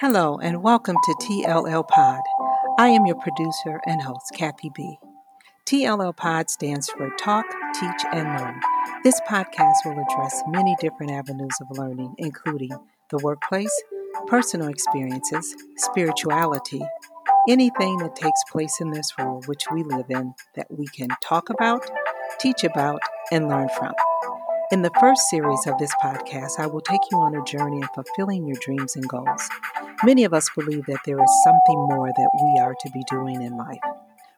Hello, and welcome to TLL Pod. I am your producer and host, Kathy B. TLL Pod stands for Talk, Teach, and Learn. This podcast will address many different avenues of learning, including the workplace, personal experiences, spirituality, anything that takes place in this world which we live in that we can talk about, teach about, and learn from. In the first series of this podcast, I will take you on a journey in fulfilling your dreams and goals. Many of us believe that there is something more that we are to be doing in life.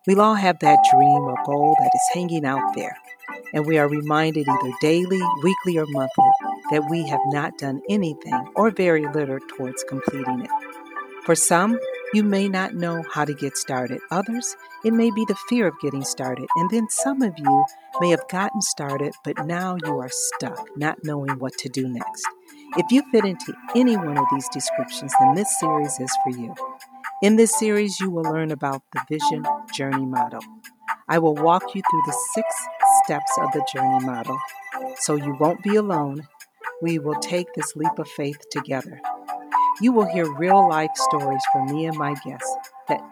We all have that dream or goal that is hanging out there, and we are reminded either daily, weekly, or monthly that we have not done anything or very little towards completing it. For some, you may not know how to get started. Others, it may be the fear of getting started. And then some of you may have gotten started, but now you are stuck, not knowing what to do next. If you fit into any one of these descriptions, then this series is for you. In this series, you will learn about the Vision Journey Model. I will walk you through the six steps of the journey model so you won't be alone. We will take this leap of faith together. You will hear real life stories from me and my guests that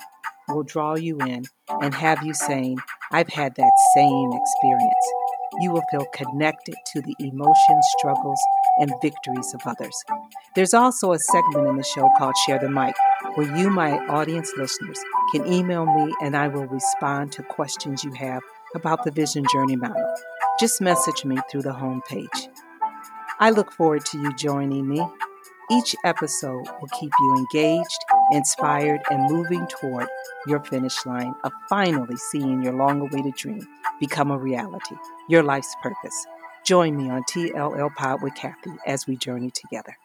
will draw you in and have you saying, I've had that same experience. You will feel connected to the emotions, struggles, and victories of others. There's also a segment in the show called Share the Mic, where you, my audience listeners, can email me and I will respond to questions you have about the Vision Journey Model. Just message me through the homepage. I look forward to you joining me each episode will keep you engaged, inspired, and moving toward your finish line of finally seeing your long awaited dream become a reality, your life's purpose. Join me on TLL Pod with Kathy as we journey together.